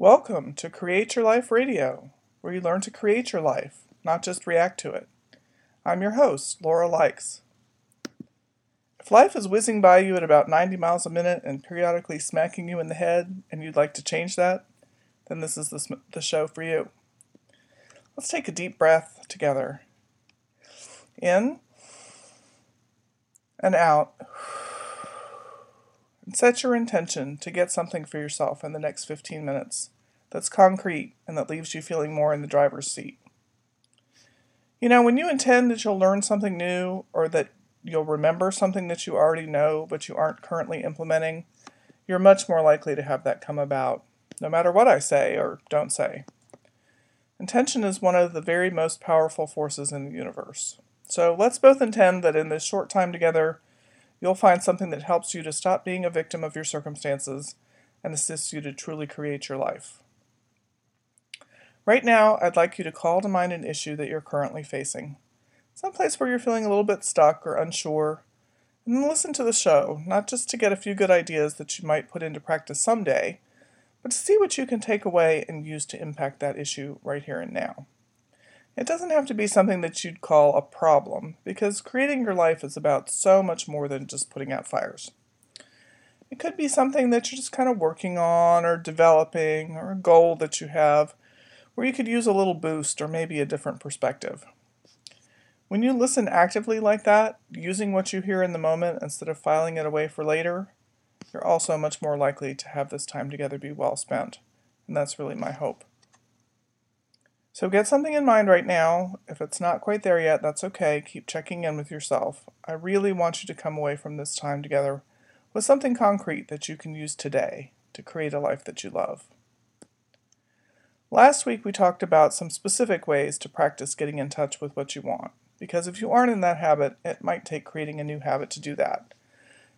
Welcome to Create Your Life Radio, where you learn to create your life, not just react to it. I'm your host, Laura Likes. If life is whizzing by you at about 90 miles a minute and periodically smacking you in the head, and you'd like to change that, then this is the, the show for you. Let's take a deep breath together. In and out. Set your intention to get something for yourself in the next 15 minutes that's concrete and that leaves you feeling more in the driver's seat. You know, when you intend that you'll learn something new or that you'll remember something that you already know but you aren't currently implementing, you're much more likely to have that come about, no matter what I say or don't say. Intention is one of the very most powerful forces in the universe. So let's both intend that in this short time together, you'll find something that helps you to stop being a victim of your circumstances and assists you to truly create your life. Right now, I'd like you to call to mind an issue that you're currently facing, someplace where you're feeling a little bit stuck or unsure, and listen to the show, not just to get a few good ideas that you might put into practice someday, but to see what you can take away and use to impact that issue right here and now. It doesn't have to be something that you'd call a problem, because creating your life is about so much more than just putting out fires. It could be something that you're just kind of working on or developing, or a goal that you have where you could use a little boost or maybe a different perspective. When you listen actively like that, using what you hear in the moment instead of filing it away for later, you're also much more likely to have this time together be well spent. And that's really my hope. So get something in mind right now. If it's not quite there yet, that's okay. Keep checking in with yourself. I really want you to come away from this time together with something concrete that you can use today to create a life that you love. Last week we talked about some specific ways to practice getting in touch with what you want, because if you aren't in that habit, it might take creating a new habit to do that,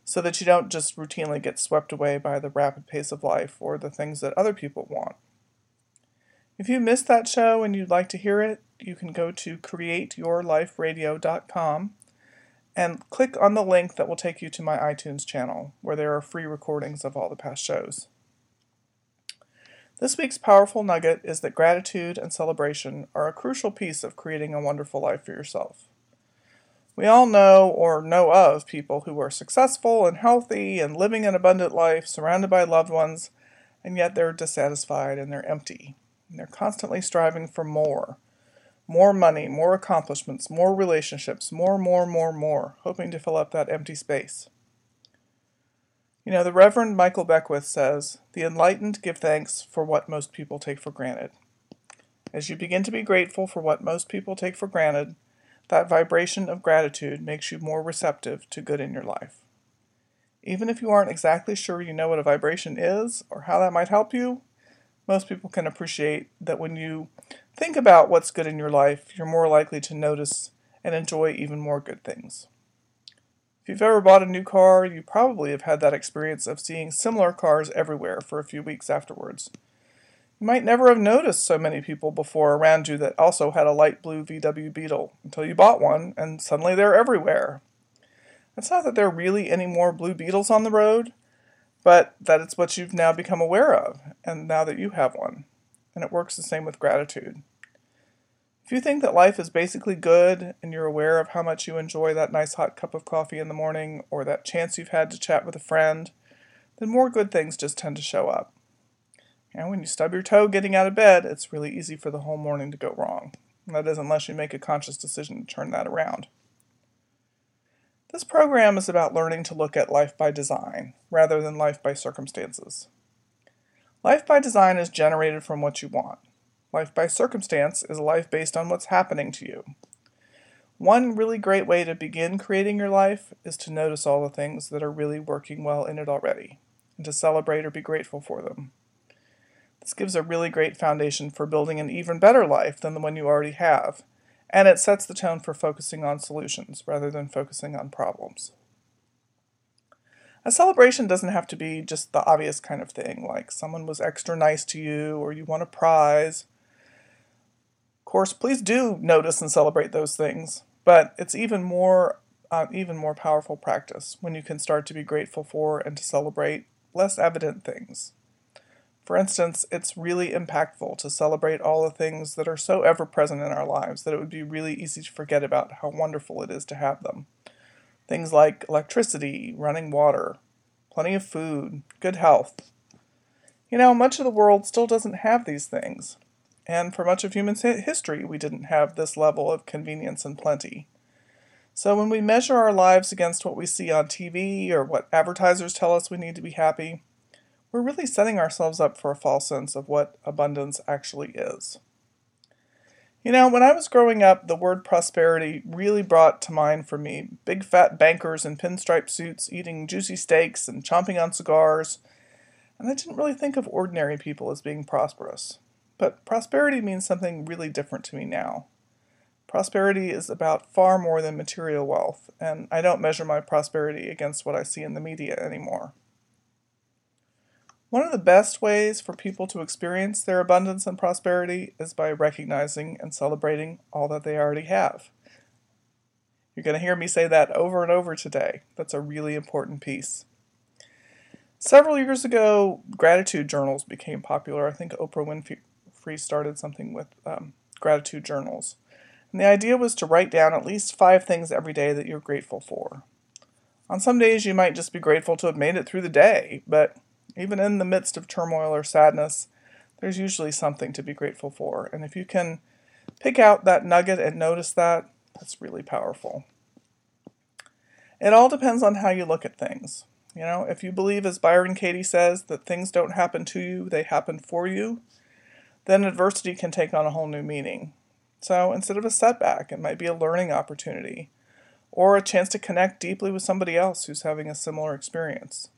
so that you don't just routinely get swept away by the rapid pace of life or the things that other people want. If you missed that show and you'd like to hear it, you can go to createyourliferadio.com and click on the link that will take you to my iTunes channel, where there are free recordings of all the past shows. This week's powerful nugget is that gratitude and celebration are a crucial piece of creating a wonderful life for yourself. We all know or know of people who are successful and healthy and living an abundant life, surrounded by loved ones, and yet they're dissatisfied and they're empty. They're constantly striving for more more money, more accomplishments, more relationships, more, more, more, more, hoping to fill up that empty space. You know, the Reverend Michael Beckwith says, The enlightened give thanks for what most people take for granted. As you begin to be grateful for what most people take for granted, that vibration of gratitude makes you more receptive to good in your life. Even if you aren't exactly sure you know what a vibration is or how that might help you, most people can appreciate that when you think about what's good in your life, you're more likely to notice and enjoy even more good things. If you've ever bought a new car, you probably have had that experience of seeing similar cars everywhere for a few weeks afterwards. You might never have noticed so many people before around you that also had a light blue VW Beetle until you bought one, and suddenly they're everywhere. It's not that there are really any more blue Beetles on the road, but that it's what you've now become aware of, and now that you have one. And it works the same with gratitude. If you think that life is basically good and you're aware of how much you enjoy that nice hot cup of coffee in the morning or that chance you've had to chat with a friend, then more good things just tend to show up. And when you stub your toe getting out of bed, it's really easy for the whole morning to go wrong. And that is unless you make a conscious decision to turn that around. This program is about learning to look at life by design rather than life by circumstances. Life by design is generated from what you want. Life by circumstance is a life based on what's happening to you. One really great way to begin creating your life is to notice all the things that are really working well in it already and to celebrate or be grateful for them. This gives a really great foundation for building an even better life than the one you already have and it sets the tone for focusing on solutions rather than focusing on problems. A celebration doesn't have to be just the obvious kind of thing, like someone was extra nice to you or you won a prize. Of course, please do notice and celebrate those things, but it's even more uh, even more powerful practice when you can start to be grateful for and to celebrate less evident things. For instance, it's really impactful to celebrate all the things that are so ever present in our lives that it would be really easy to forget about how wonderful it is to have them. Things like electricity, running water, plenty of food, good health. You know, much of the world still doesn't have these things, and for much of human history, we didn't have this level of convenience and plenty. So when we measure our lives against what we see on TV or what advertisers tell us we need to be happy, we're really setting ourselves up for a false sense of what abundance actually is. You know, when I was growing up, the word prosperity really brought to mind for me big fat bankers in pinstripe suits eating juicy steaks and chomping on cigars, and I didn't really think of ordinary people as being prosperous. But prosperity means something really different to me now. Prosperity is about far more than material wealth, and I don't measure my prosperity against what I see in the media anymore. One of the best ways for people to experience their abundance and prosperity is by recognizing and celebrating all that they already have. You're going to hear me say that over and over today. That's a really important piece. Several years ago, gratitude journals became popular. I think Oprah Winfrey started something with um, gratitude journals. And the idea was to write down at least five things every day that you're grateful for. On some days, you might just be grateful to have made it through the day, but even in the midst of turmoil or sadness, there's usually something to be grateful for. And if you can pick out that nugget and notice that, that's really powerful. It all depends on how you look at things. You know, if you believe, as Byron Katie says, that things don't happen to you, they happen for you, then adversity can take on a whole new meaning. So instead of a setback, it might be a learning opportunity or a chance to connect deeply with somebody else who's having a similar experience.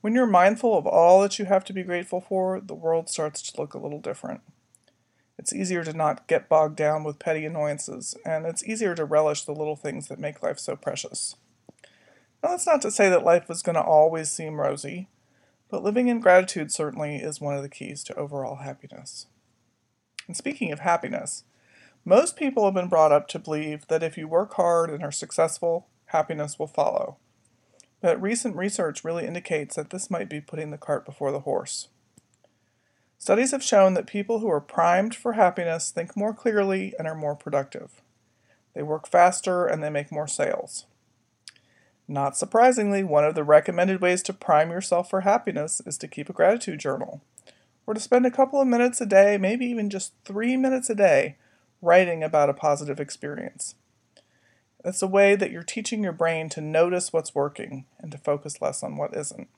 When you're mindful of all that you have to be grateful for, the world starts to look a little different. It's easier to not get bogged down with petty annoyances, and it's easier to relish the little things that make life so precious. Now, that's not to say that life is going to always seem rosy, but living in gratitude certainly is one of the keys to overall happiness. And speaking of happiness, most people have been brought up to believe that if you work hard and are successful, happiness will follow. But recent research really indicates that this might be putting the cart before the horse. Studies have shown that people who are primed for happiness think more clearly and are more productive. They work faster and they make more sales. Not surprisingly, one of the recommended ways to prime yourself for happiness is to keep a gratitude journal, or to spend a couple of minutes a day, maybe even just three minutes a day, writing about a positive experience. It's a way that you're teaching your brain to notice what's working and to focus less on what isn't.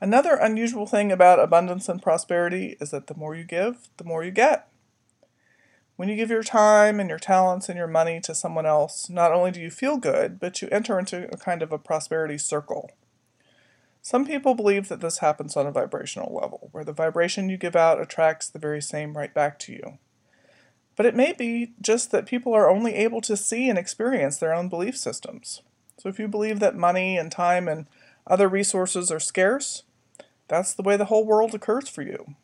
Another unusual thing about abundance and prosperity is that the more you give, the more you get. When you give your time and your talents and your money to someone else, not only do you feel good, but you enter into a kind of a prosperity circle. Some people believe that this happens on a vibrational level, where the vibration you give out attracts the very same right back to you. But it may be just that people are only able to see and experience their own belief systems. So if you believe that money and time and other resources are scarce, that's the way the whole world occurs for you.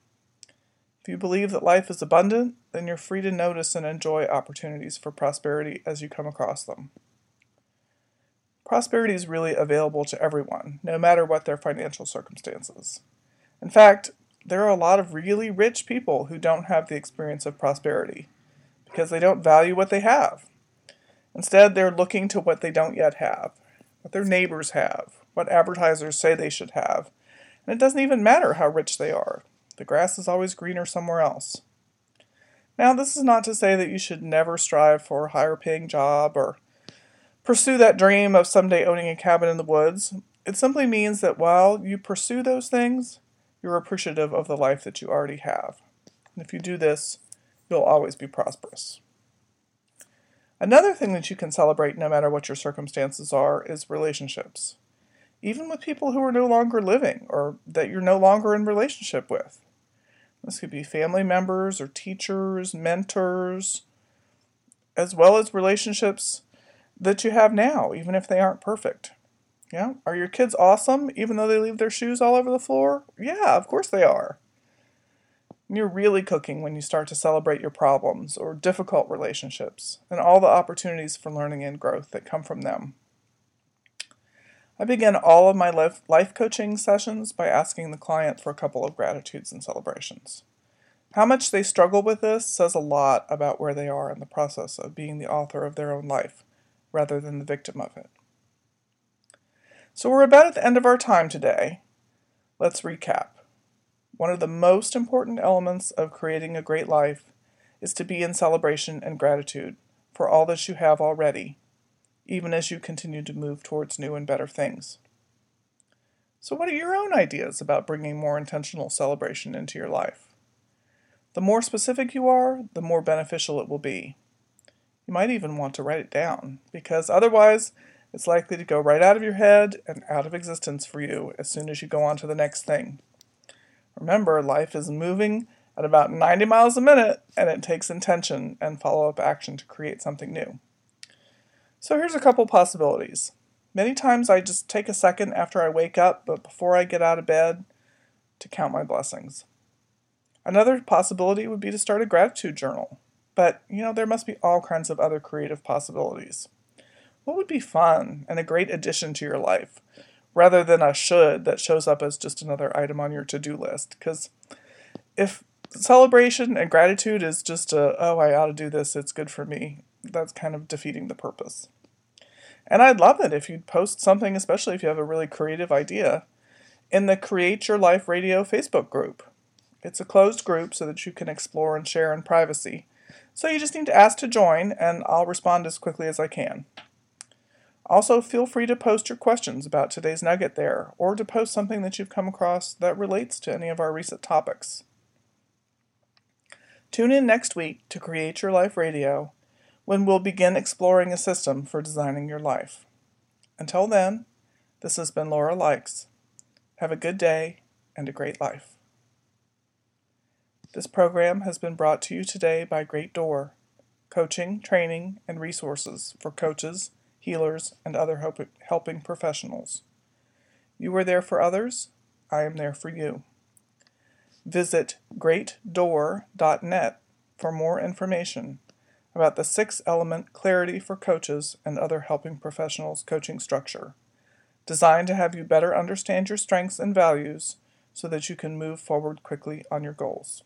If you believe that life is abundant, then you're free to notice and enjoy opportunities for prosperity as you come across them. Prosperity is really available to everyone, no matter what their financial circumstances. In fact, there are a lot of really rich people who don't have the experience of prosperity because they don't value what they have. Instead, they're looking to what they don't yet have, what their neighbors have, what advertisers say they should have. And it doesn't even matter how rich they are. The grass is always greener somewhere else. Now, this is not to say that you should never strive for a higher paying job or pursue that dream of someday owning a cabin in the woods. It simply means that while you pursue those things, you're appreciative of the life that you already have. And if you do this, you'll always be prosperous. Another thing that you can celebrate no matter what your circumstances are is relationships. Even with people who are no longer living or that you're no longer in relationship with. This could be family members or teachers, mentors, as well as relationships that you have now, even if they aren't perfect. Yeah, are your kids awesome even though they leave their shoes all over the floor? Yeah, of course they are. You're really cooking when you start to celebrate your problems or difficult relationships and all the opportunities for learning and growth that come from them. I begin all of my life, coaching sessions by asking the client for a couple of gratitudes and celebrations. How much they struggle with this says a lot about where they are in the process of being the author of their own life rather than the victim of it. So we're about at the end of our time today. Let's recap. One of the most important elements of creating a great life is to be in celebration and gratitude for all that you have already, even as you continue to move towards new and better things. So, what are your own ideas about bringing more intentional celebration into your life? The more specific you are, the more beneficial it will be. You might even want to write it down, because otherwise, it's likely to go right out of your head and out of existence for you as soon as you go on to the next thing. Remember, life is moving at about 90 miles a minute, and it takes intention and follow up action to create something new. So here's a couple possibilities. Many times I just take a second after I wake up, but before I get out of bed, to count my blessings. Another possibility would be to start a gratitude journal. But, you know, there must be all kinds of other creative possibilities. What would be fun and a great addition to your life, rather than a should that shows up as just another item on your to do list? Because if celebration and gratitude is just a, oh, I ought to do this, it's good for me, that's kind of defeating the purpose. And I'd love it if you'd post something, especially if you have a really creative idea, in the Create Your Life Radio Facebook group. It's a closed group so that you can explore and share in privacy. So you just need to ask to join, and I'll respond as quickly as I can. Also, feel free to post your questions about today's nugget there, or to post something that you've come across that relates to any of our recent topics. Tune in next week to Create Your Life Radio, when we'll begin exploring a system for designing your life. Until then, this has been Laura Likes. Have a good day and a great life. This program has been brought to you today by Great Door, coaching, training, and resources for coaches, healers, and other helping professionals. You are there for others, I am there for you. Visit greatdoor.net for more information about the six element Clarity for Coaches and Other Helping Professionals coaching structure, designed to have you better understand your strengths and values so that you can move forward quickly on your goals.